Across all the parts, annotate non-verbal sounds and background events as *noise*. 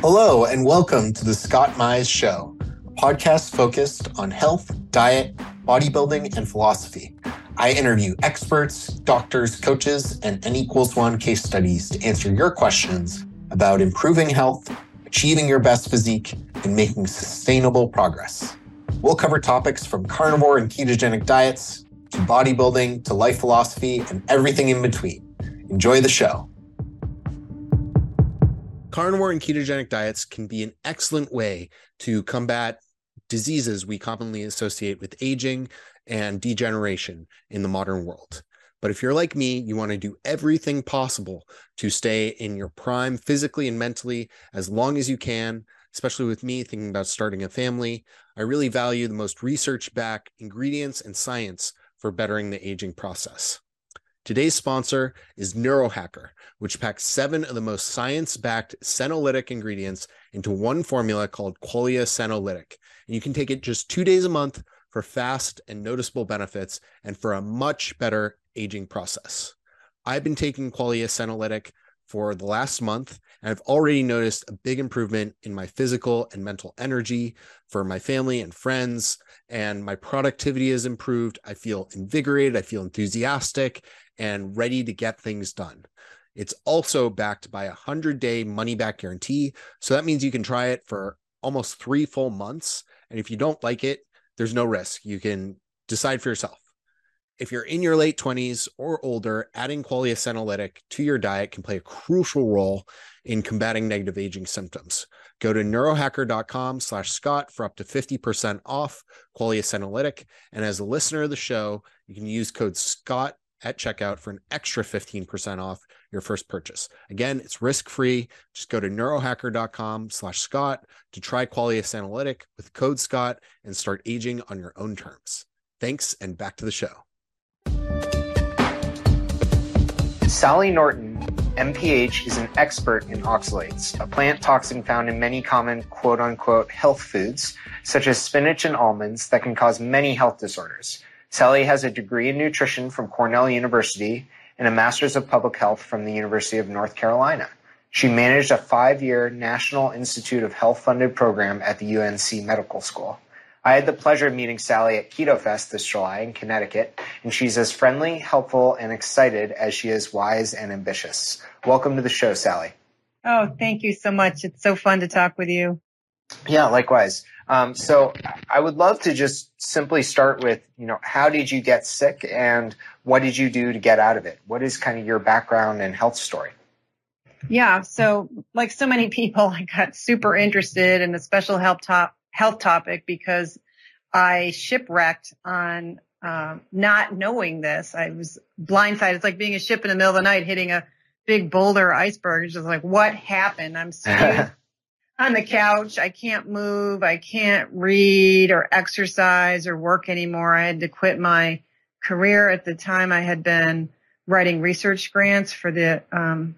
Hello, and welcome to the Scott Mize Show, podcast focused on health, diet, bodybuilding, and philosophy. I interview experts, doctors, coaches, and N equals one case studies to answer your questions about improving health, achieving your best physique, and making sustainable progress. We'll cover topics from carnivore and ketogenic diets to bodybuilding to life philosophy and everything in between. Enjoy the show. Carnivore and ketogenic diets can be an excellent way to combat diseases we commonly associate with aging and degeneration in the modern world. But if you're like me, you want to do everything possible to stay in your prime physically and mentally as long as you can, especially with me thinking about starting a family. I really value the most research backed ingredients and science for bettering the aging process. Today's sponsor is Neurohacker, which packs seven of the most science backed senolytic ingredients into one formula called Qualia Senolytic. And you can take it just two days a month for fast and noticeable benefits and for a much better aging process. I've been taking Qualia Senolytic for the last month, and I've already noticed a big improvement in my physical and mental energy for my family and friends, and my productivity has improved. I feel invigorated, I feel enthusiastic, and ready to get things done. It's also backed by a 100 day money back guarantee. So that means you can try it for almost three full months. And if you don't like it, there's no risk. You can decide for yourself. If you're in your late 20s or older, adding Qualia Senolytic to your diet can play a crucial role in combating negative aging symptoms. Go to neurohacker.com slash Scott for up to 50% off Qualia Senolytic. And as a listener of the show, you can use code Scott at checkout for an extra 15% off your first purchase. Again, it's risk-free. Just go to neurohacker.com slash Scott to try Qualia Senolytic with code Scott and start aging on your own terms. Thanks, and back to the show. Sally Norton, MPH, is an expert in oxalates, a plant toxin found in many common quote unquote health foods, such as spinach and almonds, that can cause many health disorders. Sally has a degree in nutrition from Cornell University and a master's of public health from the University of North Carolina. She managed a five year National Institute of Health funded program at the UNC Medical School. I had the pleasure of meeting Sally at Keto Fest this July in Connecticut, and she's as friendly, helpful, and excited as she is wise and ambitious. Welcome to the show, Sally. Oh, thank you so much. It's so fun to talk with you. Yeah, likewise. Um, so I would love to just simply start with, you know, how did you get sick and what did you do to get out of it? What is kind of your background and health story? Yeah. So like so many *laughs* people, I got super interested in the special health top health topic because I shipwrecked on um, not knowing this. I was blindsided. It's like being a ship in the middle of the night hitting a big boulder iceberg. It's just like, what happened? I'm *laughs* stuck on the couch. I can't move. I can't read or exercise or work anymore. I had to quit my career at the time. I had been writing research grants for the um,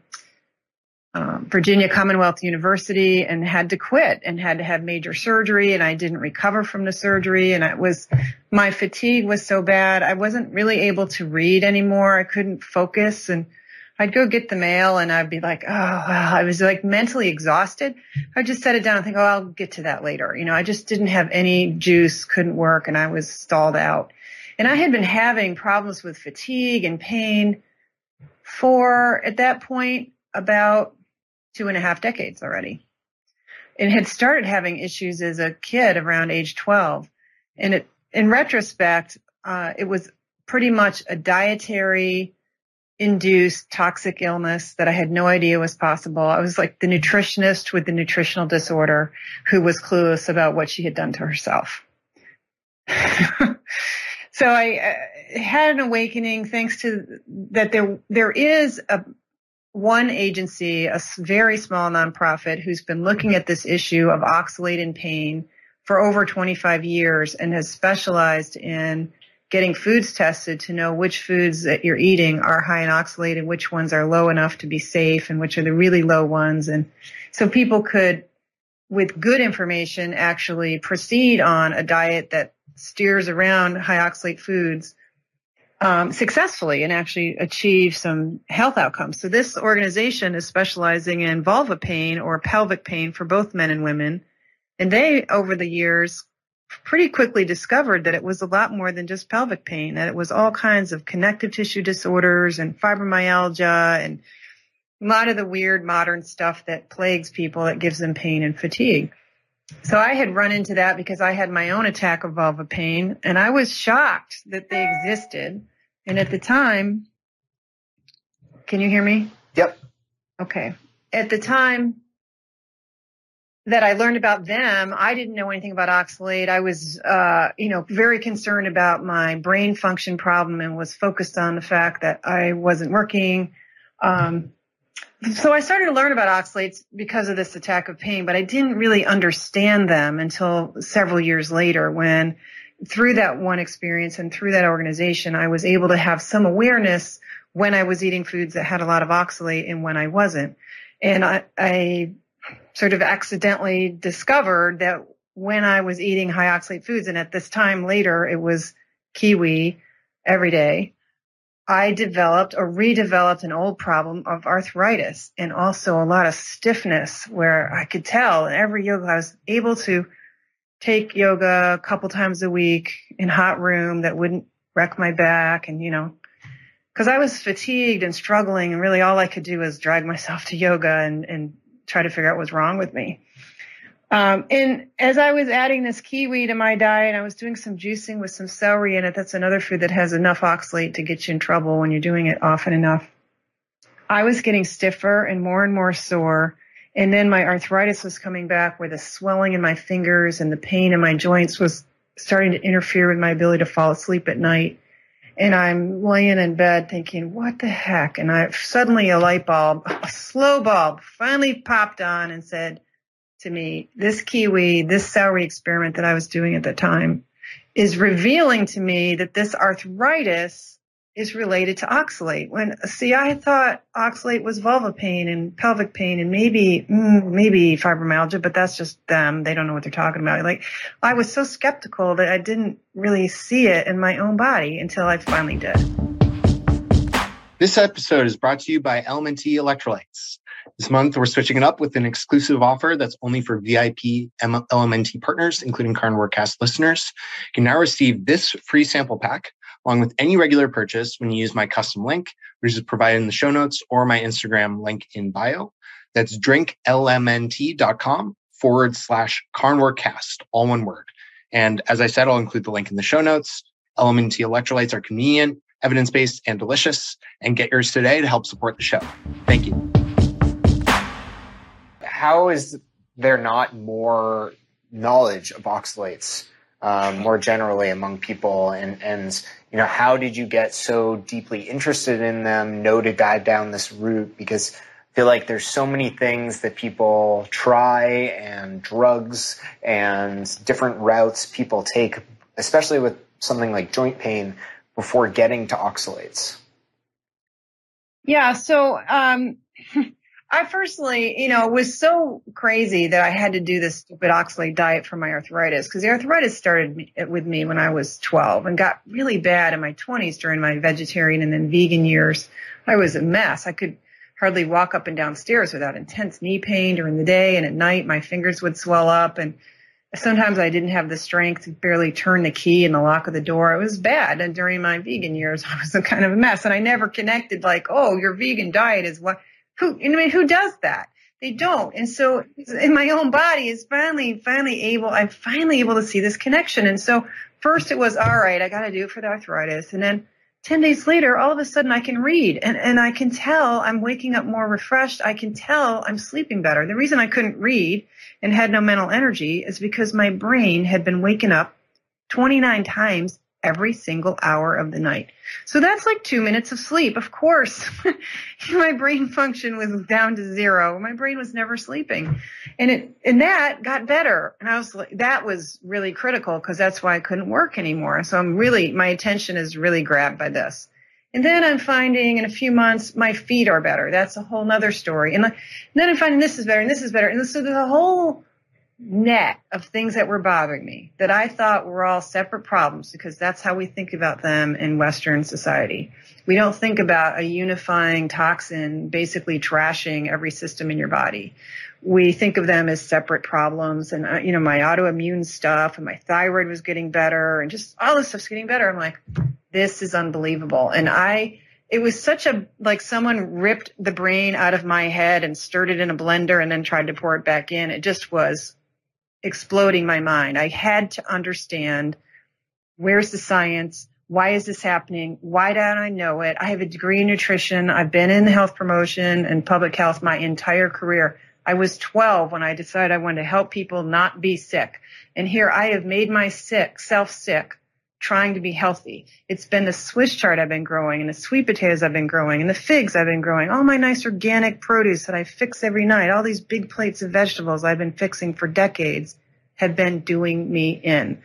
um, Virginia Commonwealth University and had to quit and had to have major surgery and I didn't recover from the surgery and it was my fatigue was so bad I wasn't really able to read anymore I couldn't focus and I'd go get the mail and I'd be like, oh, wow. I was like mentally exhausted. I'd just set it down and think, oh, I'll get to that later. You know, I just didn't have any juice, couldn't work, and I was stalled out. And I had been having problems with fatigue and pain for, at that point, about two and a half decades already. And had started having issues as a kid around age 12. And it, in retrospect, uh, it was pretty much a dietary, induced toxic illness that I had no idea was possible. I was like the nutritionist with the nutritional disorder who was clueless about what she had done to herself. *laughs* so I uh, had an awakening thanks to that there there is a one agency, a very small nonprofit who's been looking at this issue of oxalate and pain for over 25 years and has specialized in getting foods tested to know which foods that you're eating are high in oxalate and which ones are low enough to be safe and which are the really low ones. And so people could, with good information, actually proceed on a diet that steers around high oxalate foods um, successfully and actually achieve some health outcomes. So this organization is specializing in vulva pain or pelvic pain for both men and women. And they, over the years, pretty quickly discovered that it was a lot more than just pelvic pain, that it was all kinds of connective tissue disorders and fibromyalgia and a lot of the weird modern stuff that plagues people that gives them pain and fatigue. So I had run into that because I had my own attack of vulva pain and I was shocked that they existed. And at the time, can you hear me? Yep. Okay. At the time that I learned about them, I didn't know anything about oxalate. I was, uh, you know, very concerned about my brain function problem and was focused on the fact that I wasn't working. Um, so I started to learn about oxalates because of this attack of pain, but I didn't really understand them until several years later when through that one experience and through that organization, I was able to have some awareness when I was eating foods that had a lot of oxalate and when I wasn't. And I, I sort of accidentally discovered that when I was eating high oxalate foods, and at this time later, it was kiwi every day, I developed or redeveloped an old problem of arthritis and also a lot of stiffness where I could tell in every yoga I was able to take yoga a couple times a week in hot room that wouldn't wreck my back and you know because I was fatigued and struggling and really all I could do was drag myself to yoga and, and try to figure out what's wrong with me. Um, and as I was adding this kiwi to my diet, I was doing some juicing with some celery in it. That's another food that has enough oxalate to get you in trouble when you're doing it often enough. I was getting stiffer and more and more sore. And then my arthritis was coming back where the swelling in my fingers and the pain in my joints was starting to interfere with my ability to fall asleep at night. And I'm laying in bed thinking, what the heck? And I suddenly a light bulb, a slow bulb finally popped on and said, to me, this kiwi, this celery experiment that I was doing at the time is revealing to me that this arthritis is related to oxalate. When see, I thought oxalate was vulva pain and pelvic pain and maybe mm, maybe fibromyalgia, but that's just them. They don't know what they're talking about. Like I was so skeptical that I didn't really see it in my own body until I finally did. This episode is brought to you by LMNT Electrolytes. This month, we're switching it up with an exclusive offer that's only for VIP LMNT partners, including Carnivore Cast listeners. You can now receive this free sample pack along with any regular purchase when you use my custom link, which is provided in the show notes or my Instagram link in bio. That's drinklmnt.com forward slash carnivorecast, all one word. And as I said, I'll include the link in the show notes. LMNT electrolytes are convenient, evidence based, and delicious. And get yours today to help support the show. Thank you how is there not more knowledge of oxalates um, more generally among people and and you know how did you get so deeply interested in them know to dive down this route? Because I feel like there's so many things that people try and drugs and different routes people take especially with something like joint pain before getting to oxalates. Yeah so um *laughs* I personally, you know, was so crazy that I had to do this stupid oxalate diet for my arthritis because the arthritis started eh, with me when I was 12 and got really bad in my 20s during my vegetarian and then vegan years. I was a mess. I could hardly walk up and down stairs without intense knee pain during the day and at night my fingers would swell up and sometimes I didn't have the strength to barely turn the key in the lock of the door. It was bad. And during my vegan years, *laughs* I was a kind of a mess and I never connected like, oh, your vegan diet is what who, I mean, who does that? They don't. And so in my own body is finally, finally able, I'm finally able to see this connection. And so first it was, all right, I got to do it for the arthritis. And then 10 days later, all of a sudden I can read and, and I can tell I'm waking up more refreshed. I can tell I'm sleeping better. The reason I couldn't read and had no mental energy is because my brain had been waking up 29 times every single hour of the night. So that's like two minutes of sleep. Of course, *laughs* my brain function was down to zero. My brain was never sleeping. And it, and that got better. And I was like, that was really critical because that's why I couldn't work anymore. So I'm really, my attention is really grabbed by this. And then I'm finding in a few months my feet are better. That's a whole nother story. And, then I'm finding this is better and this is better. And so there's a whole net of things that were bothering me that I thought were all separate problems because that's how we think about them in Western society. We don't think about a unifying toxin basically trashing every system in your body. We think of them as separate problems and, uh, you know, my autoimmune stuff and my thyroid was getting better and just all this stuff's getting better. I'm like, this is unbelievable. And I, it was such a like someone ripped the brain out of my head and stirred it in a blender and then tried to pour it back in. It just was exploding my mind. I had to understand where's the science? Why is this happening? Why don't I know it? I have a degree in nutrition. I've been in health promotion and public health my entire career. I was 12 when I decided I wanted to help people not be sick. And here I have made my sick, self sick trying to be healthy. It's been the Swiss chard I've been growing and the sweet potatoes I've been growing and the figs I've been growing, all my nice organic produce that I fix every night, all these big plates of vegetables I've been fixing for decades have been doing me in.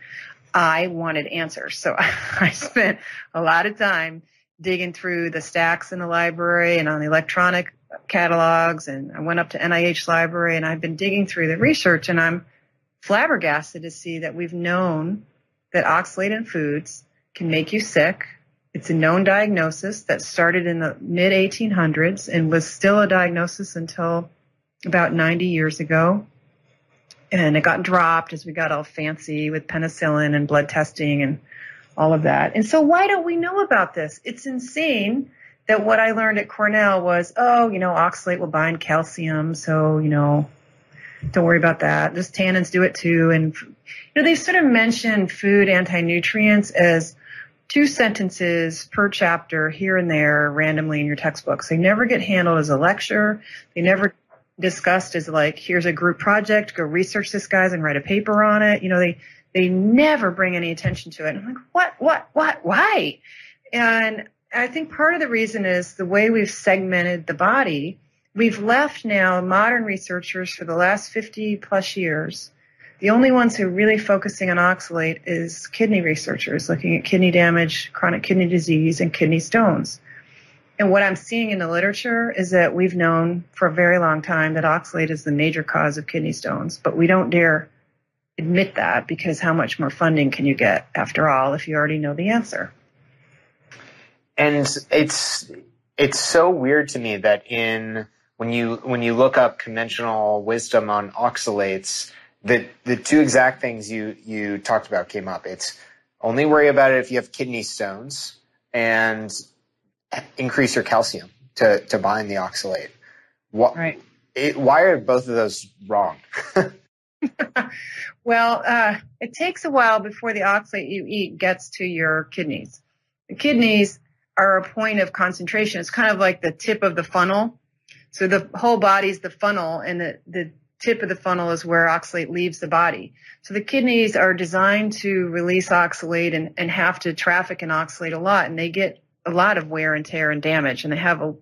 I wanted answers. So *laughs* I spent a lot of time digging through the stacks in the library and on the electronic catalogs and I went up to NIH library and I've been digging through the research and I'm flabbergasted to see that we've known that oxalate in foods can make you sick. It's a known diagnosis that started in the mid 1800s and was still a diagnosis until about 90 years ago. And it got dropped as we got all fancy with penicillin and blood testing and all of that. And so why don't we know about this? It's insane that what I learned at Cornell was, oh, you know, oxalate will bind calcium. So, you know, don't worry about that. Just tannins do it too. And, you know, they sort of mention food anti-nutrients as two sentences per chapter here and there randomly in your textbooks. They never get handled as a lecture. They never discussed as like, here's a group project, go research this guys and write a paper on it. You know, they, they never bring any attention to it. I'm like, what, what, what, why? And I think part of the reason is the way we've segmented the body we've left now modern researchers for the last 50 plus years. The only ones who are really focusing on oxalate is kidney researchers looking at kidney damage, chronic kidney disease, and kidney stones. And what I'm seeing in the literature is that we've known for a very long time that oxalate is the major cause of kidney stones, but we don't dare admit that because how much more funding can you get after all if you already know the answer? And it's it's so weird to me that in when you when you look up conventional wisdom on oxalates, the the two exact things you you talked about came up. It's only worry about it if you have kidney stones and increase your calcium to to bind the oxalate. What, right. It, why are both of those wrong? *laughs* well, uh, it takes a while before the oxalate you eat gets to your kidneys. The kidneys are a point of concentration. It's kind of like the tip of the funnel so the whole body is the funnel and the, the tip of the funnel is where oxalate leaves the body. So the kidneys are designed to release oxalate and, and have to traffic and oxalate a lot and they get a lot of wear and tear and damage and they have a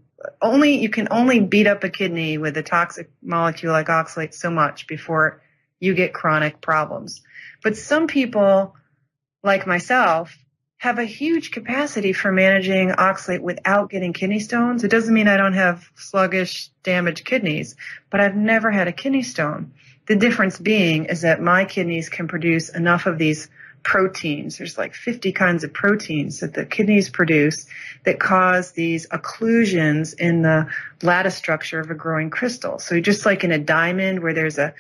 only you can only beat up a kidney with a toxic molecule like oxalate so much before you get chronic problems. But some people like myself have a huge capacity for managing oxalate without getting kidney stones. It doesn't mean I don't have sluggish, damaged kidneys, but I've never had a kidney stone. The difference being is that my kidneys can produce enough of these proteins. There's like 50 kinds of proteins that the kidneys produce that cause these occlusions in the lattice structure of a growing crystal. So just like in a diamond where there's a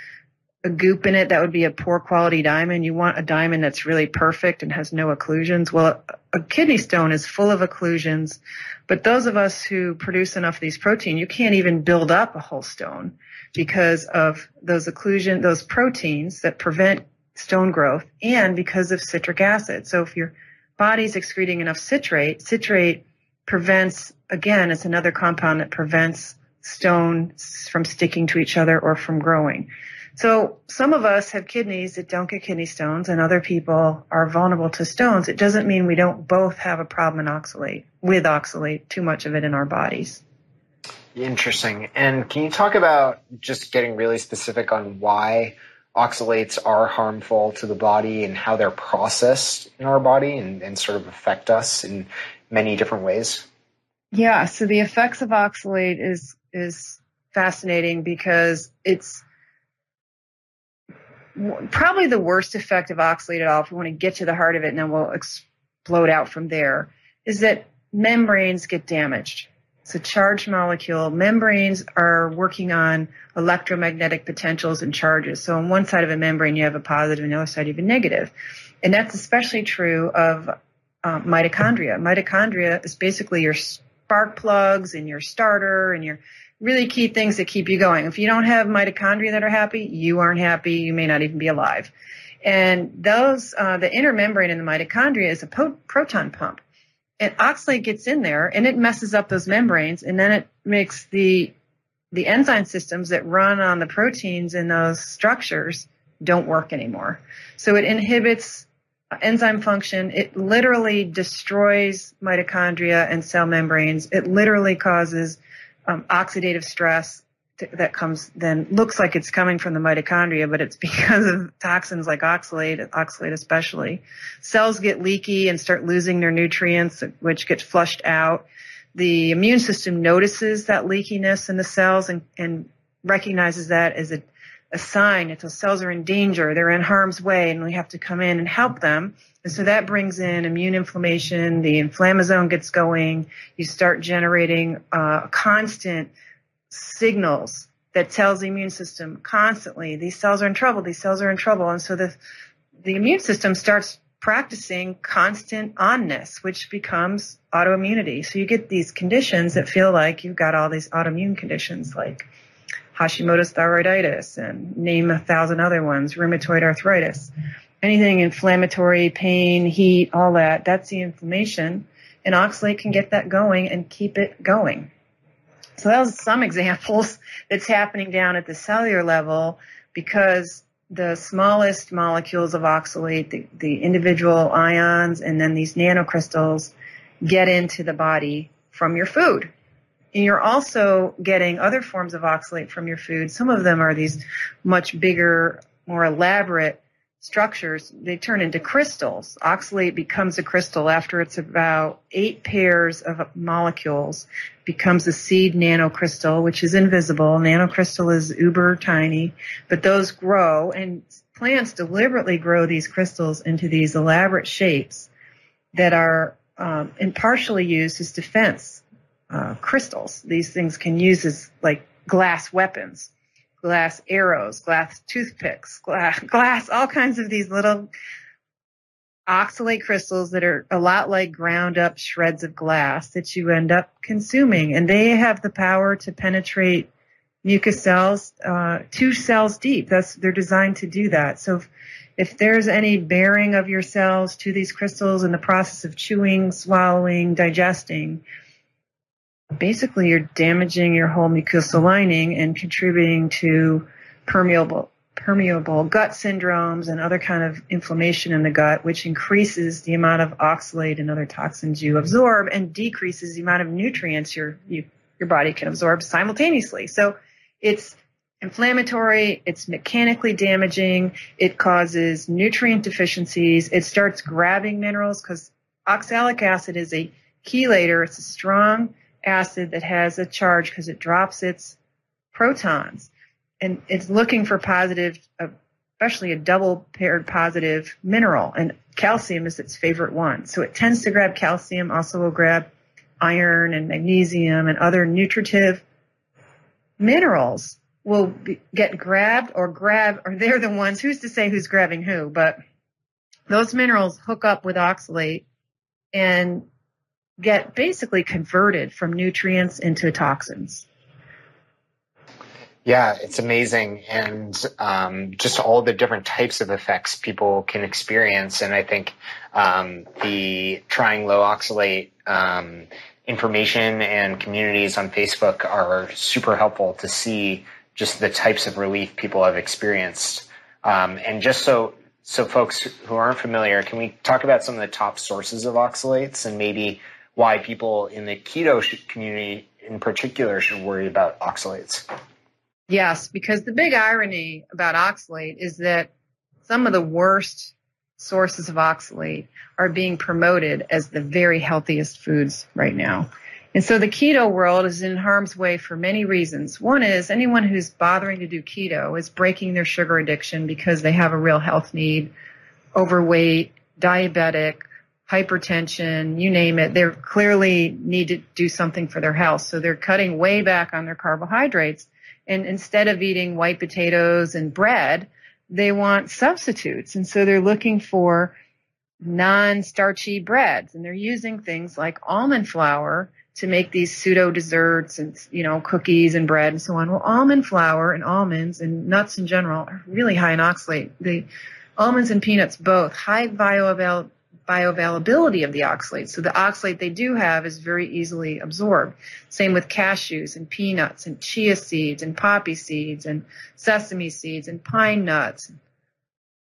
a goop in it, that would be a poor quality diamond. You want a diamond that's really perfect and has no occlusions. Well, a kidney stone is full of occlusions, but those of us who produce enough of these protein, you can't even build up a whole stone because of those occlusion, those proteins that prevent stone growth and because of citric acid. So if your body's excreting enough citrate, citrate prevents, again, it's another compound that prevents stones from sticking to each other or from growing. So some of us have kidneys that don't get kidney stones and other people are vulnerable to stones. It doesn't mean we don't both have a problem in oxalate with oxalate, too much of it in our bodies. Interesting. And can you talk about just getting really specific on why oxalates are harmful to the body and how they're processed in our body and, and sort of affect us in many different ways? Yeah, so the effects of oxalate is is fascinating because it's probably the worst effect of oxalate at all, if we want to get to the heart of it and then we'll explode out from there, is that membranes get damaged. It's a charged molecule. Membranes are working on electromagnetic potentials and charges. So on one side of a membrane, you have a positive, and the other side, you have a negative. And that's especially true of um, mitochondria. Mitochondria is basically your spark plugs and your starter and your really key things that keep you going. If you don't have mitochondria that are happy, you aren't happy. You may not even be alive. And those, uh, the inner membrane in the mitochondria is a po- proton pump. And oxalate gets in there and it messes up those membranes and then it makes the, the enzyme systems that run on the proteins in those structures don't work anymore. So it inhibits enzyme function. It literally destroys mitochondria and cell membranes. It literally causes um, oxidative stress that comes then looks like it's coming from the mitochondria, but it's *laughs* because of toxins like oxalate, oxalate especially. Cells get leaky and start losing their nutrients, which get flushed out. The immune system notices that leakiness in the cells and, and recognizes that as a, a sign those cells are in danger, they're in harm's way, and we have to come in and help them. And so that brings in immune inflammation. The inflammasome gets going. You start generating uh, constant signals that tells the immune system constantly these cells are in trouble. These cells are in trouble. And so the the immune system starts practicing constant onness, which becomes autoimmunity. So you get these conditions that feel like you've got all these autoimmune conditions like Hashimoto's thyroiditis and name a thousand other ones, rheumatoid arthritis anything inflammatory, pain, heat, all that, that's the inflammation. And oxalate can get that going and keep it going. So those are some *laughs* examples that's happening down at the cellular level because the smallest molecules of oxalate, the, the individual ions and then these nanocrystals get into the body from your food. And you're also getting other forms of oxalate from your food. Some of them are these much bigger, more elaborate structures, they turn into crystals. Oxalate becomes a crystal after it's about eight pairs of molecules, becomes a seed nanocrystal, which is invisible. Nanocrystal is uber tiny, but those grow and plants deliberately grow these crystals into these elaborate shapes that are um, impartially used as defense uh, crystals. These things can use as like glass weapons glass arrows, glass toothpicks, glass, *laughs* glass, all kinds of these little oxalate crystals that are a lot like ground up shreds of glass that you end up consuming. And they have the power to penetrate mucous cells, uh, two cells deep. That's, they're designed to do that. So if, if there's any bearing of your cells to these crystals in the process of chewing, swallowing, digesting, basically you're damaging your whole mucosal lining and contributing to permeable permeable gut syndromes and other kind of inflammation in the gut, which increases the amount of oxalate and other toxins you absorb and decreases the amount of nutrients your you, your body can absorb simultaneously. So it's inflammatory, it's mechanically damaging, it causes nutrient deficiencies, it starts grabbing minerals because oxalic acid is a chelator, it's a strong acid that has a charge because it drops its protons and it's looking for positive, uh, especially a double paired positive mineral and calcium is its favorite one. So it tends to grab calcium, also will grab iron and magnesium and other nutritive minerals will be, get grabbed or grab, or they're the ones, who's to say who's grabbing who, but those minerals hook up with oxalate and get basically converted from nutrients into toxins. Yeah, it's amazing. And um, just all the different types of effects people can experience. And I think um, the trying low oxalate um, information and communities on Facebook are super helpful to see just the types of relief people have experienced. Um, and just so so folks who aren't familiar, can we talk about some of the top sources of oxalates and maybe why people in the keto community in particular should worry about oxalates. Yes, because the big irony about oxalate is that some of the worst sources of oxalate are being promoted as the very healthiest foods right now. And so the keto world is in harm's way for many reasons. One is anyone who's bothering to do keto is breaking their sugar addiction because they have a real health need, overweight, diabetic, hypertension, you name it. They clearly need to do something for their health. So they're cutting way back on their carbohydrates. And instead of eating white potatoes and bread, they want substitutes. And so they're looking for non-starchy breads and they're using things like almond flour to make these pseudo desserts and you know cookies and bread and so on. Well, almond flour and almonds and nuts in general are really high in oxalate. The almonds and peanuts both high bioavail- bioavailability of the oxalate. So the oxalate they do have is very easily absorbed. Same with cashews and peanuts and chia seeds and poppy seeds and sesame seeds and pine nuts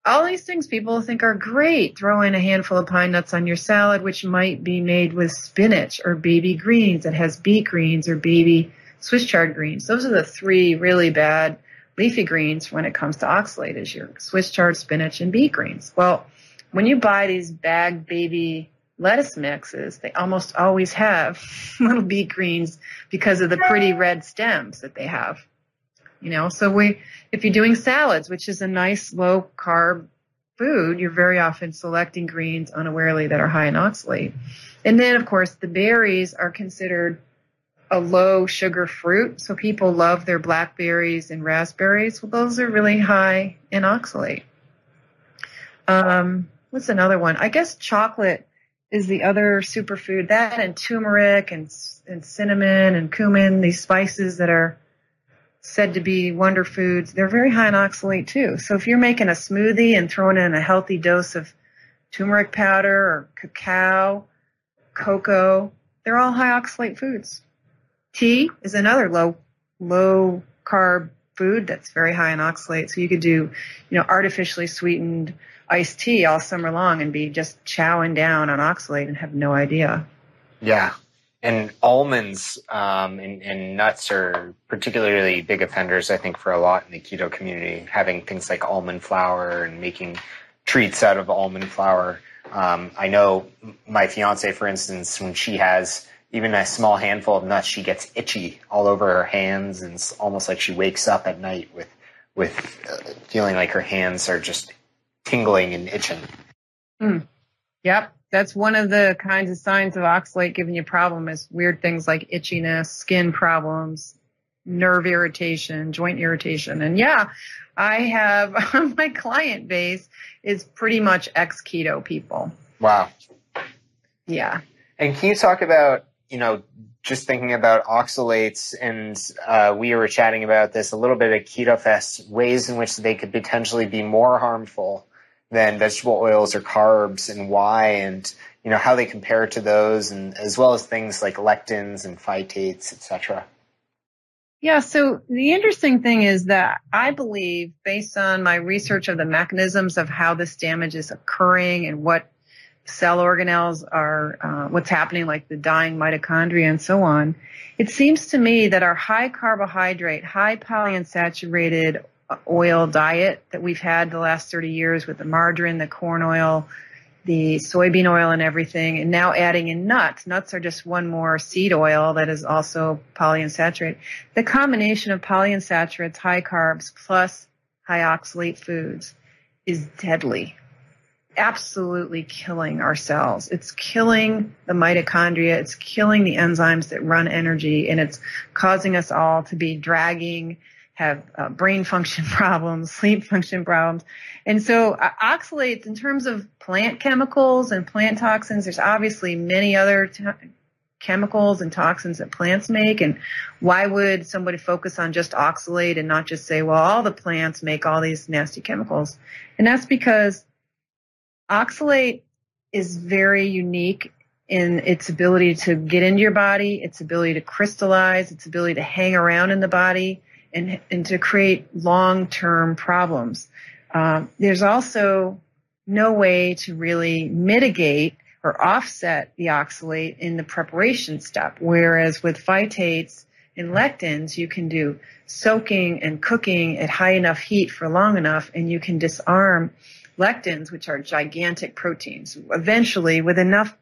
all these things people think are great. Throw in a handful of pine nuts on your salad, which might be made with spinach or baby greens. that has beet greens or baby Swiss chard greens. Those are the three really bad leafy greens when it comes to oxalate is your Swiss chard, spinach, and beet greens. Well, when you buy these bagged baby lettuce mixes, they almost always have *laughs* little beet greens because of the pretty red stems that they have. You know, so we, if you're doing salads, which is a nice low carb food, you're very often selecting greens unawarely that are high in oxalate. And then of course the berries are considered a low sugar fruit. So people love their blackberries and raspberries. Well, those are really high in oxalate. Um, what's another one? I guess chocolate is the other superfood. That and turmeric and, and cinnamon and cumin, these spices that are said to be wonder foods, they're very high in oxalate too. So if you're making a smoothie and throwing in a healthy dose of turmeric powder or cacao, cocoa, they're all high oxalate foods. Tea is another low, low carb food that's very high in oxalate. So you could do, you know, artificially sweetened iced tea all summer long and be just chowing down on oxalate and have no idea. Yeah, and almonds um, and, and, nuts are particularly big offenders, I think, for a lot in the keto community. Having things like almond flour and making treats out of almond flour. Um, I know my fiance, for instance, when she has even a small handful of nuts, she gets itchy all over her hands, and it's almost like she wakes up at night with with uh, feeling like her hands are just tingling and itching. Mm. Yep, that's one of the kinds of signs of oxalate giving you problem is weird things like itchiness, skin problems, nerve irritation, joint irritation. And yeah, I have *laughs* my client base is pretty much ex keto people. Wow. Yeah. And can you talk about, you know, just thinking about oxalates and uh, we were chatting about this a little bit at Keto Fest, ways in which they could potentially be more harmful than vegetable oils or carbs and why and you know how they compare to those and as well as things like lectins and phytates etc yeah so the interesting thing is that i believe based on my research of the mechanisms of how this damage is occurring and what cell organelles are uh, what's happening like the dying mitochondria and so on it seems to me that our high carbohydrate high polyunsaturated oil diet that we've had the last 30 years with the margarine, the corn oil, the soybean oil and everything, and now adding in nuts. Nuts are just one more seed oil that is also polyunsaturated. The combination of polyunsaturates, high carbs, plus high oxalate foods is deadly. Absolutely killing our cells. It's killing the mitochondria. It's killing the enzymes that run energy and it's causing us all to be dragging have uh, brain function *laughs* problems, sleep function problems. And so uh, oxalates in terms of plant chemicals and plant toxins, there's obviously many other t- chemicals and toxins that plants make. And why would somebody focus on just oxalate and not just say, well, all the plants make all these nasty chemicals? And that's because oxalate is very unique in its ability to get into your body, its ability to crystallize, its ability to hang around in the body and, and to create long-term problems. Um, there's also no way to really mitigate or offset the oxalate in the preparation step. Whereas with phytates and lectins, you can do soaking and cooking at high enough heat for long enough and you can disarm lectins, which are gigantic proteins. Eventually, with enough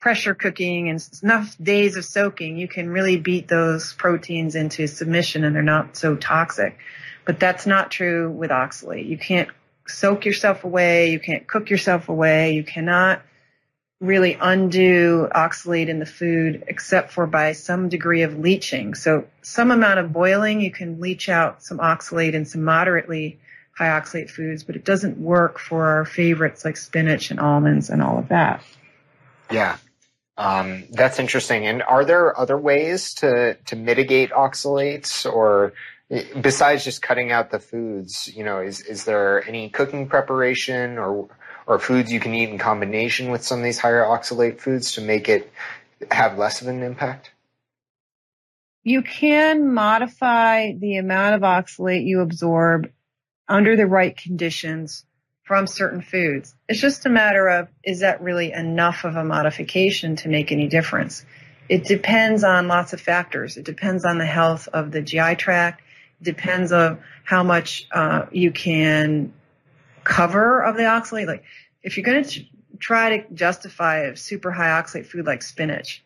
pressure cooking and enough days of soaking, you can really beat those proteins into submission and they're not so toxic. But that's not true with oxalate. You can't soak yourself away. You can't cook yourself away. You cannot really undo oxalate in the food except for by some degree of leaching. So some amount of boiling, you can leach out some oxalate in some moderately high oxalate foods, but it doesn't work for our favorites like spinach and almonds and all of that. Yeah. Um, that's interesting. And are there other ways to, to mitigate oxalates or besides just cutting out the foods, you know, is, is there any cooking preparation or, or foods you can eat in combination with some of these higher oxalate foods to make it have less of an impact? You can modify the amount of oxalate you absorb under the right conditions from certain foods. It's just a matter of is that really enough of a modification to make any difference? It depends on lots of factors. It depends on the health of the GI tract. It depends on how much uh, you can cover of the oxalate. Like if you're going to try to justify a super high oxalate food like spinach,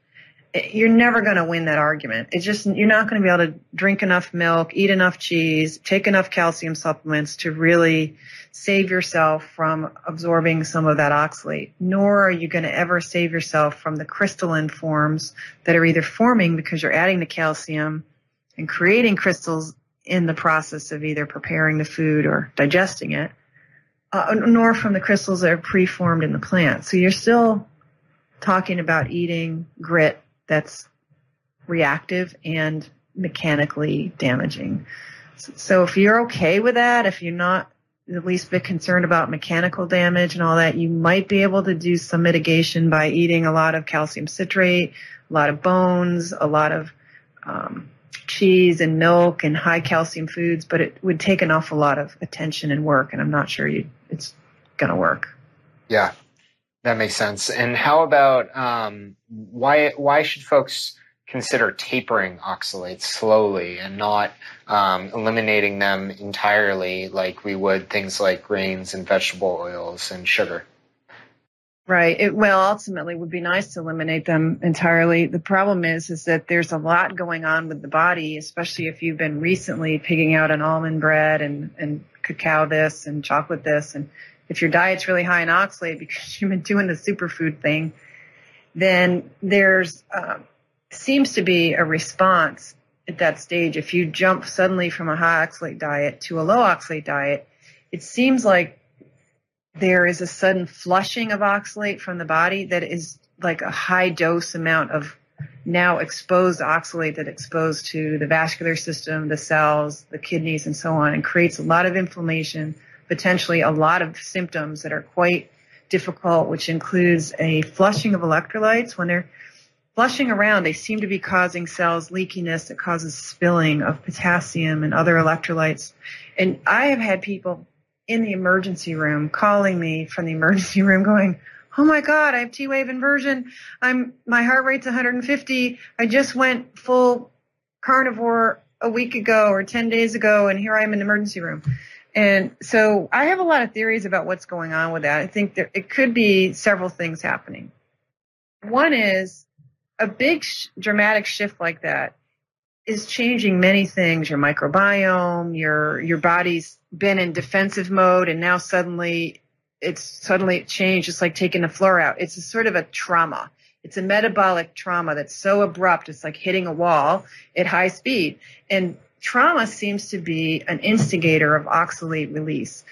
you're never going to win that argument. It's just, you're not going to be able to drink enough milk, eat enough cheese, take enough calcium supplements to really save yourself from absorbing some of that oxalate, nor are you going to ever save yourself from the crystalline forms that are either forming because you're adding the calcium and creating crystals in the process of either preparing the food or digesting it, uh, nor from the crystals that are preformed in the plant. So you're still talking about eating grit that's reactive and mechanically damaging. So if you're okay with that, if you're not at least bit concerned about mechanical damage and all that, you might be able to do some mitigation by eating a lot of calcium citrate, a lot of bones, a lot of um, cheese and milk and high calcium foods, but it would take an awful lot of attention and work, and I'm not sure you, it's going to work. Yeah, that makes sense. And how about um, why why should folks consider tapering oxalates slowly and not um, eliminating them entirely like we would things like grains and vegetable oils and sugar? Right. It, well, ultimately, would be nice to eliminate them entirely. The problem is, is that there's a lot going on with the body, especially if you've been recently pigging out on almond bread and and cacao this and chocolate this, and if your diet's really high in oxalate because *laughs* you've been doing the superfood thing, then there's uh, seems to be a response at that stage. If you jump suddenly from a high oxalate diet to a low oxalate diet, it seems like there is a sudden flushing of oxalate from the body that is like a high dose amount of now exposed oxalate that exposed to the vascular system, the cells, the kidneys, and so on, and creates a lot of inflammation, potentially a lot of symptoms that are quite difficult, which includes a flushing of electrolytes. When they're flushing around, they seem to be causing cells leakiness that causes spilling of potassium and other electrolytes. And I have had people in the emergency room calling me from the emergency *laughs* room going, Oh my God, I have T wave inversion. I'm, my heart rate's 150. I just went full carnivore a week ago or 10 days ago and here I am in the emergency room. And so I have a lot of theories about what's going on with that. I think that it could be several things happening. One is a big sh- dramatic shift like that is changing many things, your microbiome, your, your body's been in defensive mode and now suddenly it's suddenly changed. It's like taking the floor out. It's a sort of a trauma. It's a metabolic trauma that's so abrupt. It's like hitting a wall at high speed. And trauma seems to be an instigator of oxalate release.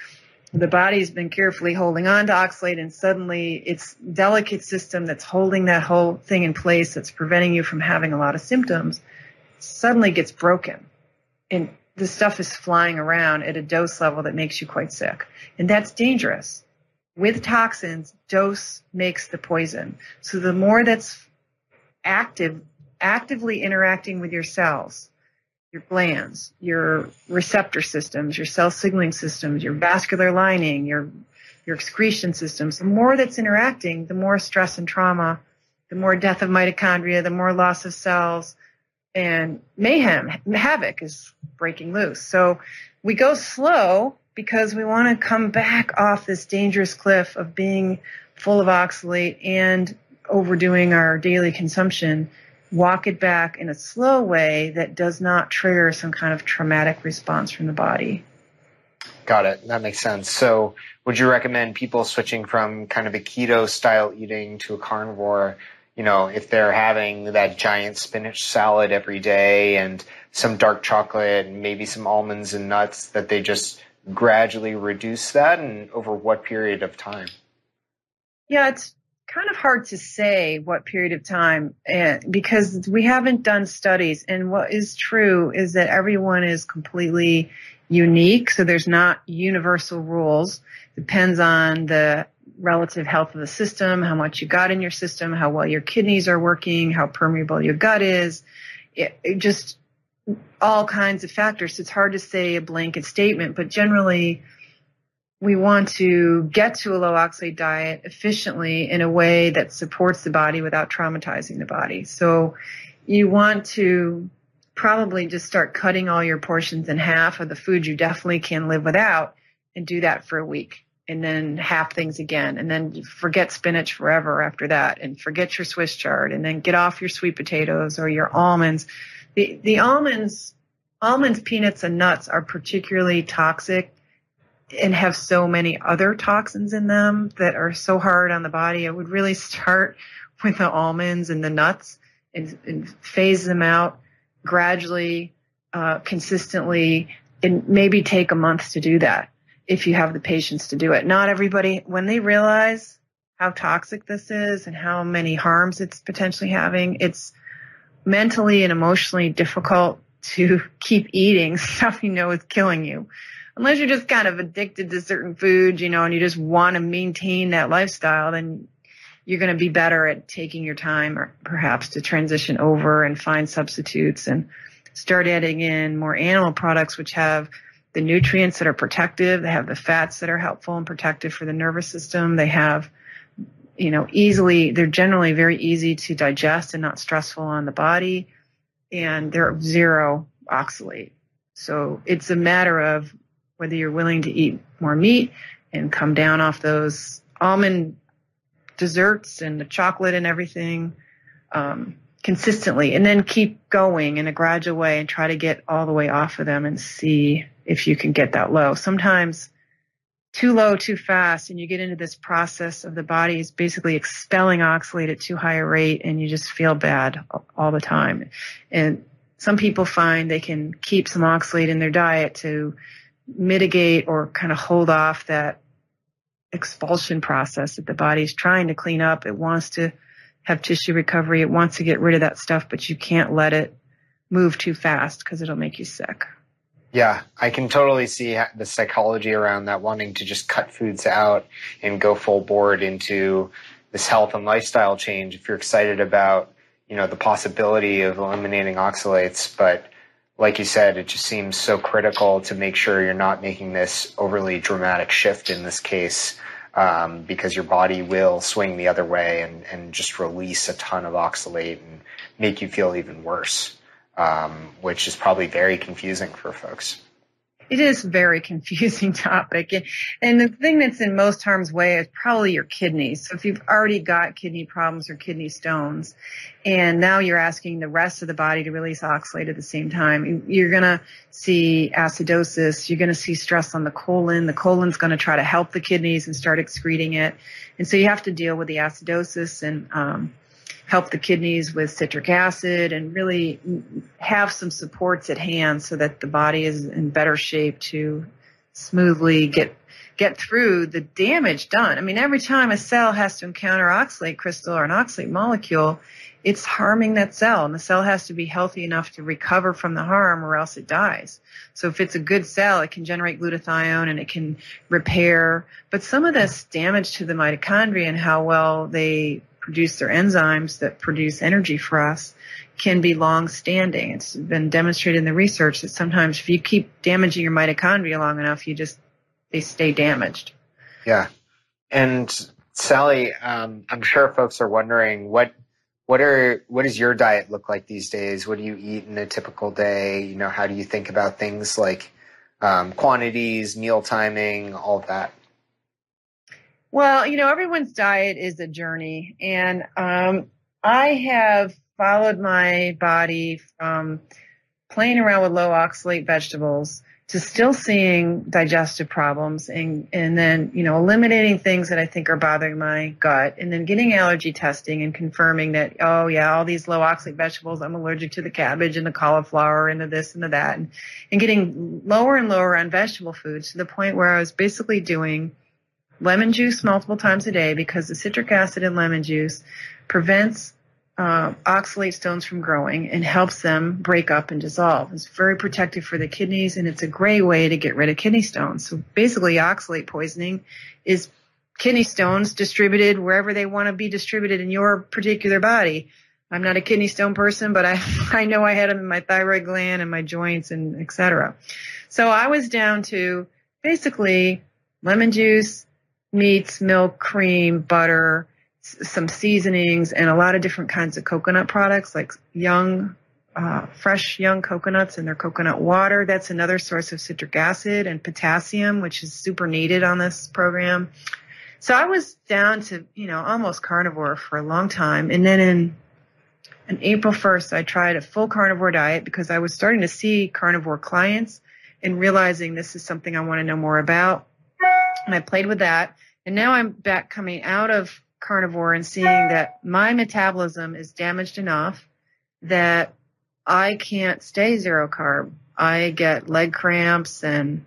The body's been carefully holding on to oxalate and suddenly its delicate system that's holding that whole thing in place that's preventing you from having a lot of symptoms suddenly gets broken. And the stuff is flying around at a dose level that makes you quite sick. And that's dangerous. With toxins, dose makes the poison. So the more that's active, actively interacting with your cells, your glands, your receptor systems, your cell signaling systems, your vascular lining, your your excretion systems. The more that's interacting, the more stress and trauma, the more death of mitochondria, the more loss of cells, and mayhem, havoc is breaking loose. So we go slow because we want to come back off this dangerous cliff of being full of oxalate and overdoing our daily consumption, walk it back in a slow way that does not trigger some kind of traumatic response from the body. Got it. That makes sense. So, would you recommend people switching from kind of a keto style eating to a carnivore? You know, if they're having that giant spinach salad every day and some dark chocolate and maybe some almonds and nuts, that they just gradually reduce that and over what period of time? Yeah, it's kind of hard to say what period of time eh, because we haven't done studies. And what is true is that everyone is completely unique. So there's not universal rules. Depends on the relative health of the system how much you got in your system how well your kidneys are working how permeable your gut is. It, it just all kinds of factors. It's hard to say a blanket statement but generally we want to get to a low oxalate diet efficiently in a way that supports the body without traumatizing the body. So you want to probably just start cutting all your portions in half of the food you definitely can live without and do that for a week and then half things again and then forget spinach forever after that and forget your Swiss chard and then get off your sweet potatoes or your almonds. The, the almonds, almonds, peanuts and nuts are particularly toxic and have so many other toxins in them that are so hard on the body. I would really *laughs* start with the almonds and the nuts and, and phase them out gradually, uh, consistently, and maybe take a month to do that if you have the patience to do it. Not everybody, when they realize how toxic this is and how many harms it's potentially having, it's mentally and emotionally difficult to *laughs* keep eating *laughs* stuff you know is killing you unless you're just kind of addicted to certain foods, you know, and you just want to maintain that lifestyle, then you're going to be better at taking your time or perhaps to transition over and find substitutes and start adding in more animal products, which have the nutrients that are protective. They have the fats that are helpful and protective for the nervous system. They have, you know, easily, they're generally very easy to digest and not stressful on the body. And they're zero oxalate. So it's a matter of whether you're willing to eat more meat and come down off those almond desserts and the chocolate and everything um, consistently and then keep going in a gradual way and try to get all the way off of them and see if you can get that low. Sometimes too low too fast and you get into this process of the body is basically expelling oxalate at too high a rate and you just feel bad all the time. And some people find they can keep some oxalate in their diet to mitigate or kind of hold off that expulsion process that the body's trying to clean up. It wants to have tissue recovery. It wants to get rid of that stuff, but you can't let it move too fast because it'll make you sick. Yeah, I can totally see the psychology around that, wanting to just cut foods out and go full board into this health and lifestyle change. If you're excited about, you know, the possibility of eliminating oxalates, but like you said, it just seems so critical to make sure you're not making this overly dramatic shift in this case, um, because your body will swing the other way and, and just release a ton of oxalate and make you feel even worse, um, which is probably very confusing for folks it is a very *laughs* confusing topic. And the thing that's in most harm's way is probably your kidneys. So if you've already got kidney problems or kidney stones, and now you're asking the rest of the body to release oxalate at the same time, you're going to see acidosis. You're going to see stress on the colon. The colon's going to try to help the kidneys and start excreting it. And so you have to deal with the acidosis and, um, help the kidneys with citric acid and really have some supports at hand so that the body is in better shape to smoothly get get through the damage done. I mean, every time a cell has to encounter oxalate crystal or an oxalate molecule, it's harming that cell and the cell has to be healthy enough to recover from the harm or else it dies. So if it's a good cell, it can generate glutathione and it can repair. But some of this damage to the mitochondria and how well they produce their enzymes that produce energy for us can be long standing. It's been demonstrated in the research that sometimes if you keep damaging your mitochondria long enough, you just, they stay damaged. Yeah. And Sally, um, I'm sure folks are wondering what, what are, what does your diet look like these days? What do you eat in a typical day? You know, how do you think about things like, um, quantities, meal timing, all of that? Well, you know, everyone's diet is a journey, and um, I have followed my body from playing around with low oxalate vegetables to still seeing digestive problems and and then you know eliminating things that I think are bothering my gut and then getting allergy testing and confirming that oh yeah all these low oxalate vegetables I'm allergic to the cabbage and the cauliflower and the this and the that and, and getting lower and lower on vegetable foods to the point where I was basically doing lemon juice multiple times a day because the citric acid in lemon juice prevents uh, oxalate stones from growing and helps them break up and dissolve. It's very protective for the kidneys and it's a great way to get rid of kidney stones. So basically oxalate poisoning is kidney stones distributed wherever they want to be distributed in your particular body. I'm not a kidney stone person, but I, *laughs* I know I had them in my thyroid gland and my joints and etc. So I was down to basically lemon juice, meats, milk, cream, butter, some seasonings and a lot of different kinds of coconut products like young uh, fresh young coconuts and their coconut water. That's another source of citric acid and potassium, which is super needed on this program. So I was down to, you know, almost carnivore for a long time. And then in, in April 1st, I tried a full carnivore diet because I was starting to see carnivore clients and realizing this is something I want to know more about. And I played with that. And now I'm back coming out of carnivore and seeing that my metabolism is damaged enough that I can't stay zero carb. I get leg cramps and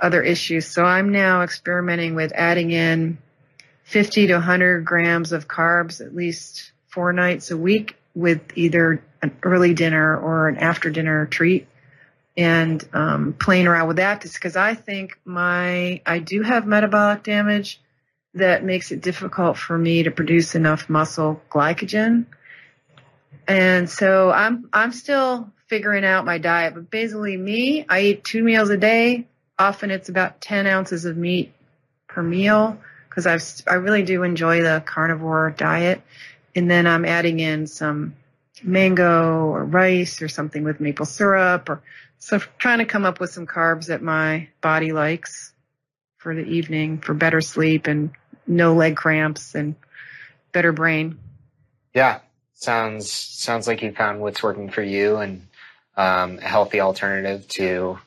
other issues. So I'm now experimenting with adding in 50 to 100 grams of carbs at least four nights a week with either an early dinner or an after dinner treat and um, playing around with that just because I think my I do have metabolic damage that makes it difficult for me to produce enough muscle glycogen. And so I'm I'm still figuring out my diet, but basically me, I eat two meals a day. Often it's about 10 ounces of meat per meal because I've I really do enjoy the carnivore diet. And then I'm adding in some mango or rice or something with maple syrup or so trying to come up with some carbs that my body likes for the evening for better sleep and no leg cramps and better brain. Yeah, sounds sounds like you found what's working for you and um, a healthy alternative to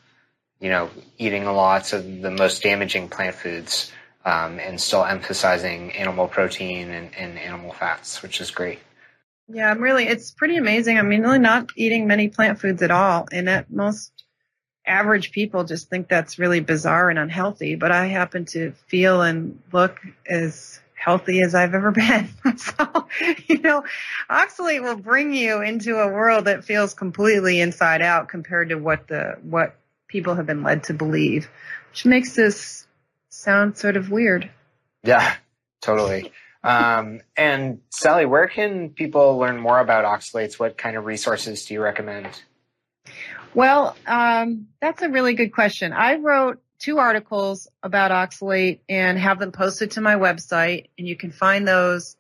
you know eating lots of the most damaging plant foods um, and still emphasizing animal protein and, and animal fats, which is great. Yeah, I'm really, it's pretty amazing. I mean, really not eating many plant foods at all. And at most average people just think that's really bizarre and unhealthy, but I happen to feel and look as healthy as I've ever *laughs* been. so, you know, oxalate will bring you into a world that feels completely inside out compared to what the, what people have been led to believe, which makes this sound sort of weird. Yeah, totally. Um, and Sally, where can people learn more about oxalates? What kind of resources do you recommend? Well, um, that's a really good question. I wrote two articles about oxalate and have them posted to my website, and you can find those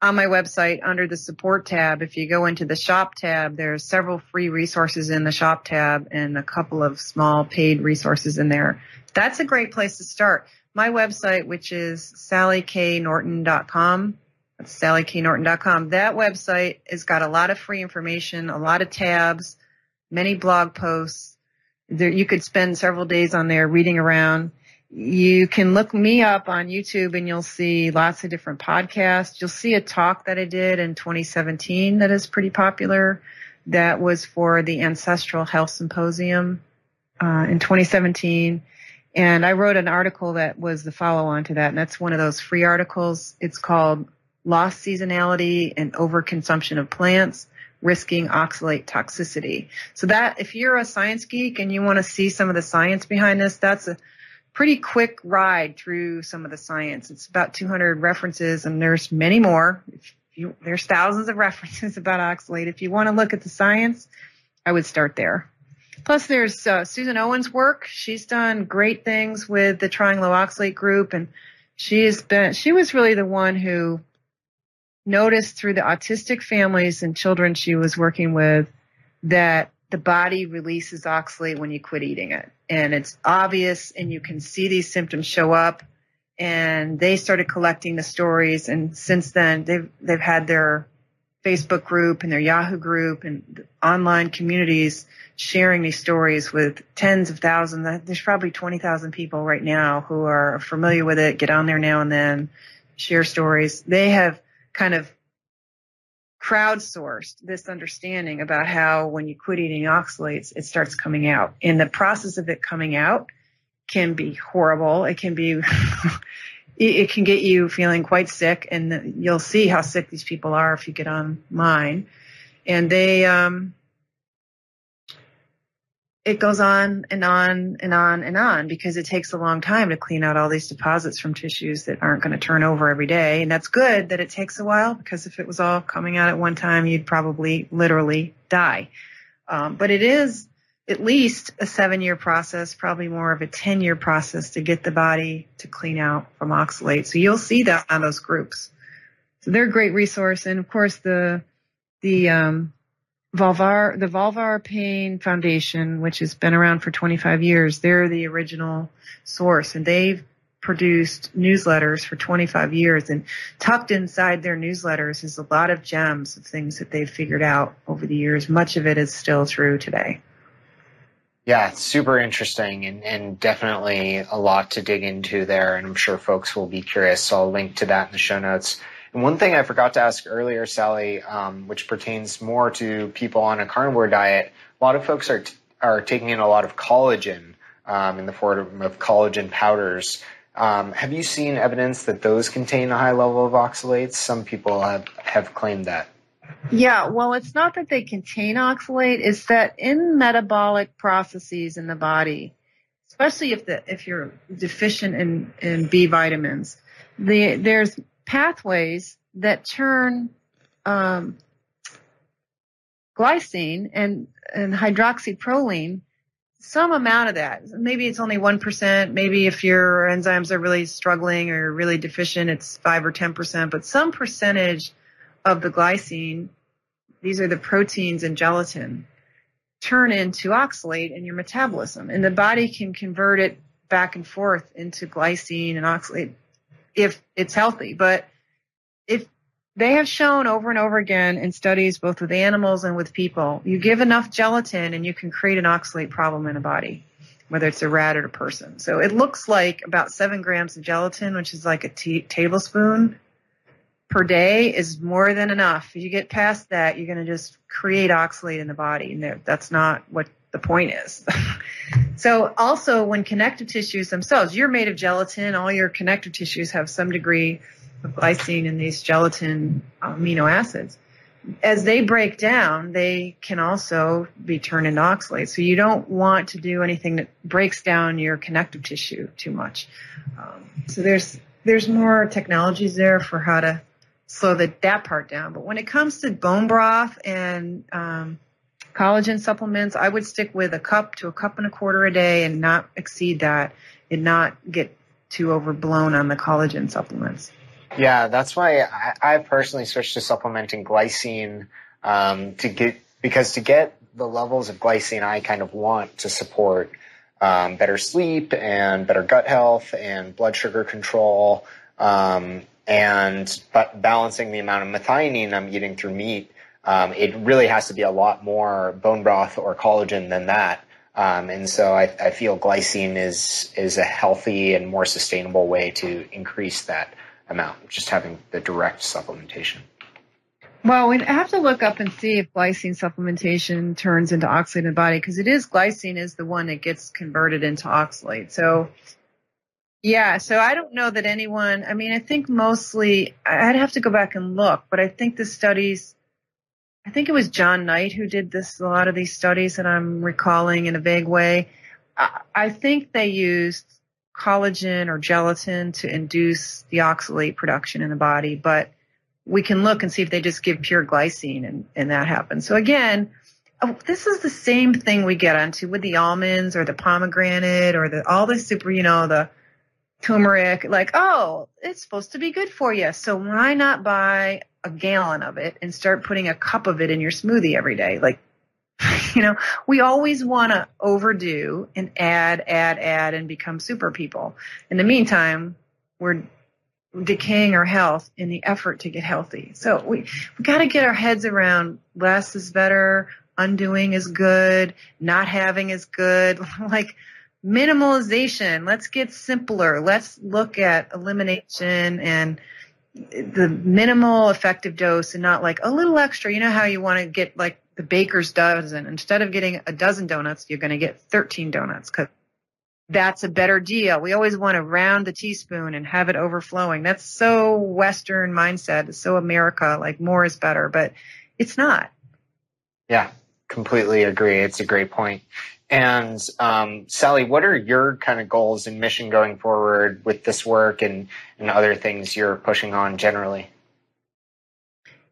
on my website under the support tab. If you go into the shop tab, there's several free resources in the shop tab and a couple of small paid resources in there. That's a great place to start. My website, which is sallyknorton.com, that's sallyknorton.com. That website has got a lot of free information, a lot of tabs, many blog posts. There, you could spend several days on there reading around. You can look me up on YouTube and you'll see lots of different podcasts. You'll see a talk that I did in 2017 that is pretty popular. That was for the Ancestral Health Symposium uh, in 2017. And I wrote an article that was the follow on to that. And that's one of those free articles. It's called Lost Seasonality and Overconsumption of Plants risking oxalate toxicity. So that if you're a science geek and you want to see some of the science behind this, that's a pretty quick ride through some of the science. It's about 200 references and there's many more. You, there's thousands of *laughs* references about oxalate. If you want to look at the science, I would start there. Plus there's uh, Susan Owens' work. She's done great things with the Trying Low Oxalate group and she has been, she was really the one who noticed through the autistic families and children she was working with that the body releases oxalate when you quit eating it. And it's obvious and you can see these symptoms show up and they started collecting the stories. And since then, they've they've had their Facebook group and their Yahoo group and online communities sharing these stories with tens of thousands. There's probably 20,000 people right now who are familiar with it, get on there now and then, share stories. They have kind of crowdsourced this understanding about how when you quit eating oxalates, it starts coming out. And the process of it coming out can be horrible. It can be, it can get you feeling quite sick and you'll see how sick these people are if you get on online. And they, um, it goes on and on and on and on because it takes a long time to clean out all these deposits from tissues that aren't going to turn over every day. And that's good that it takes a while because if it was all coming out at one time, you'd probably literally die. Um, but it is at least a seven year process, probably more of a 10 year process to get the body to clean out from oxalate. So you'll see that on those groups. So they're a great resource. And of course, the, the, um, Vulvar, the Vulvar Pain Foundation, which has been around for 25 years, they're the original source and they've produced newsletters for 25 years and tucked inside their newsletters is a lot of gems of things that they've figured out over the years. Much of it is still true today. Yeah, super interesting and, and definitely a lot to dig into there. And I'm sure folks will be curious. So I'll link to that in the show notes. And one thing I forgot to ask earlier, Sally, um, which pertains more to people on a carnivore diet, a lot of folks are, t- are taking in a lot of collagen um, in the form of collagen powders. Um, have you seen evidence that those contain a high level of oxalates? Some people have, have claimed that. Yeah, well, it's not that they contain oxalate, it's that in metabolic processes in the body, especially if the if you're deficient in, in B vitamins, the there's pathways that turn um, glycine and and hydroxyproline some amount of that. Maybe it's only 1%. Maybe if your enzymes are really struggling or really deficient, it's 5 or 10%, but some percentage of the glycine, these are the proteins in gelatin, turn into oxalate in your metabolism. And the body can convert it back and forth into glycine and oxalate if it's healthy. But if they have shown over and over again in studies both with animals and with people, you give enough gelatin and you can create an oxalate problem in a body, whether it's a rat or a person. So it looks like about seven grams of gelatin, which is like a t- tablespoon per day is more than enough. If you get past that, you're going to just create oxalate in the body. And that's not what the point is. *laughs* so also when connective tissues themselves, you're made of gelatin, all your connective tissues have some degree of glycine in these gelatin amino acids. As they break down, they can also be turned into oxalate. So you don't want to do anything that breaks down your connective tissue too much. Um, so there's there's more technologies there for how to slow the, that part down. But when it comes to bone broth and um, collagen supplements, I would stick with a cup to a cup and a quarter a day and not exceed that and not get too overblown on the collagen supplements. Yeah, that's why I, I personally switched to supplementing glycine um, to get because to get the levels of glycine I kind of want to support um, better sleep and better gut health and blood sugar control. Um, and but balancing the amount of methionine I'm eating through meat, um, it really has to be a lot more bone broth or collagen than that. Um, and so I, I, feel glycine is is a healthy and more sustainable way to increase that amount, just having the direct supplementation. Well, we have to look up and see if glycine supplementation turns into oxalate in the body because it is glycine is the one that gets converted into oxalate. So yeah, so I don't know that anyone, I mean, I think mostly, I'd have to go back and look, but I think the studies, I think it was John Knight who did this, a lot of these studies that I'm recalling in a vague way. I, I think they used collagen or gelatin to induce the oxalate production in the body, but we can look and see if they just give pure glycine and, and that happens. So again, oh, this is the same thing we get onto with the almonds or the pomegranate or the, all the super, you know, the, turmeric, like, oh, it's supposed to be good for you. So why not buy a gallon of it and start putting a cup of it in your smoothie every day? Like, *laughs* you know, we always want to overdo and add, add, add and become super people. In the meantime, we're decaying our health in the effort to get healthy. So we we got to get our heads around less is better, undoing is good, not having is good. *laughs* like minimalization. Let's get simpler. Let's look at elimination and the minimal effective dose and not like a little extra. You know how you want to get like the baker's dozen. Instead of getting a dozen donuts, you're going to get 13 donuts because that's a better deal. We always want to round the teaspoon and have it overflowing. That's so Western mindset. It's so America, like more is better, but it's not. Yeah, completely agree. It's a great point. And um, Sally, what are your kind of goals and mission going forward with this work and, and other things you're pushing on generally?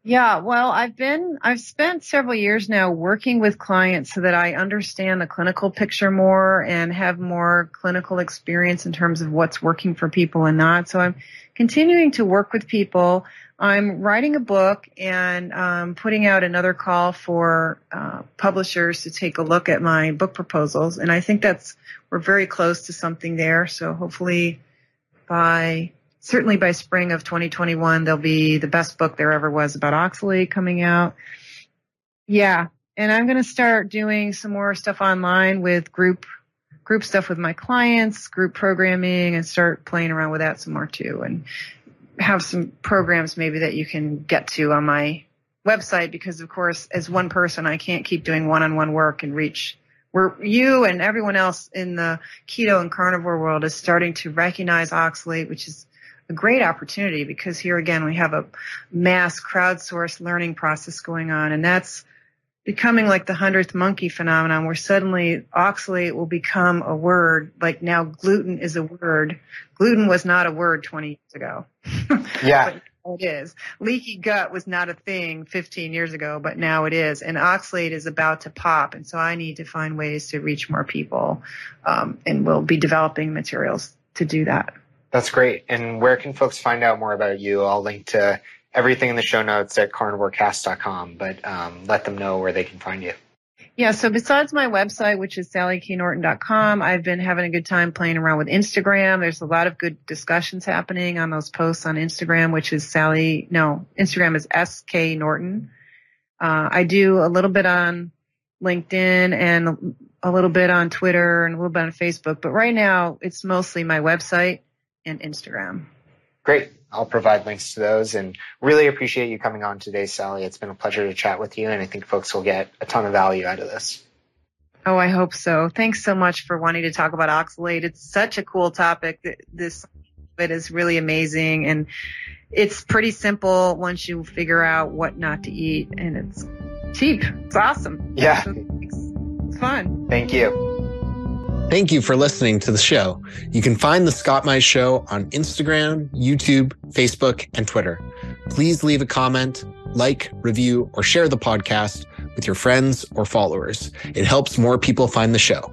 Yeah, well, I've been, I've spent several years now working with clients so that I understand the clinical picture more and have more clinical experience in terms of what's working for people and not. So I'm continuing to work with people. I'm writing a book and um, putting out another call for uh, publishers to take a look at my book proposals. And I think that's, we're very close to something there. So hopefully by certainly by spring of 2021, there'll be the best book there ever was about oxalate coming out. Yeah. And I'm going to start doing some more stuff online with group, group stuff with my clients, group programming and start playing around with that some more too. And have some programs maybe that you can get to on my website because of course as one person I can't keep doing one-on-one work and reach where you and everyone else in the keto and carnivore world is starting to recognize oxalate, which is a great opportunity because here again we have a mass crowdsourced learning process going on and that's becoming like the hundredth monkey phenomenon where suddenly oxalate will become a word like now gluten is a word. Gluten was not a word 20 years ago. *laughs* Yeah. It is. Leaky gut was not a thing 15 years ago but now it is and oxalate is about to pop and so i need to find ways to reach more people um, and we'll be developing materials to do that that's great. And where can folks find out more about you? I'll link to everything in the show notes at carnivorecast.com, but um, let them know where they can find you. Yeah, so besides my website, which is sallyknorton.com, I've been having a good time playing around with Instagram. There's a lot of good discussions happening on those posts on Instagram, which is Sally, no, Instagram is SK Norton. Uh, I do a little bit on LinkedIn and a little bit on Twitter and a little bit on Facebook, but right now it's mostly my website and Instagram. Great. I'll provide links to those and really appreciate you coming on today, Sally. It's been a pleasure to chat with you and I think folks will get a ton of value out of this. Oh, I hope so. Thanks so much for wanting to talk about oxalate. It's such a cool topic. This it is really amazing and it's pretty simple once you figure out what not to eat and it's cheap. It's awesome. Yeah. It's fun. Thank you. Thank you for listening to the show. You can find The Scott Mys Show on Instagram, YouTube, Facebook, and Twitter. Please leave a comment, like, review, or share the podcast with your friends or followers. It helps more people find the show.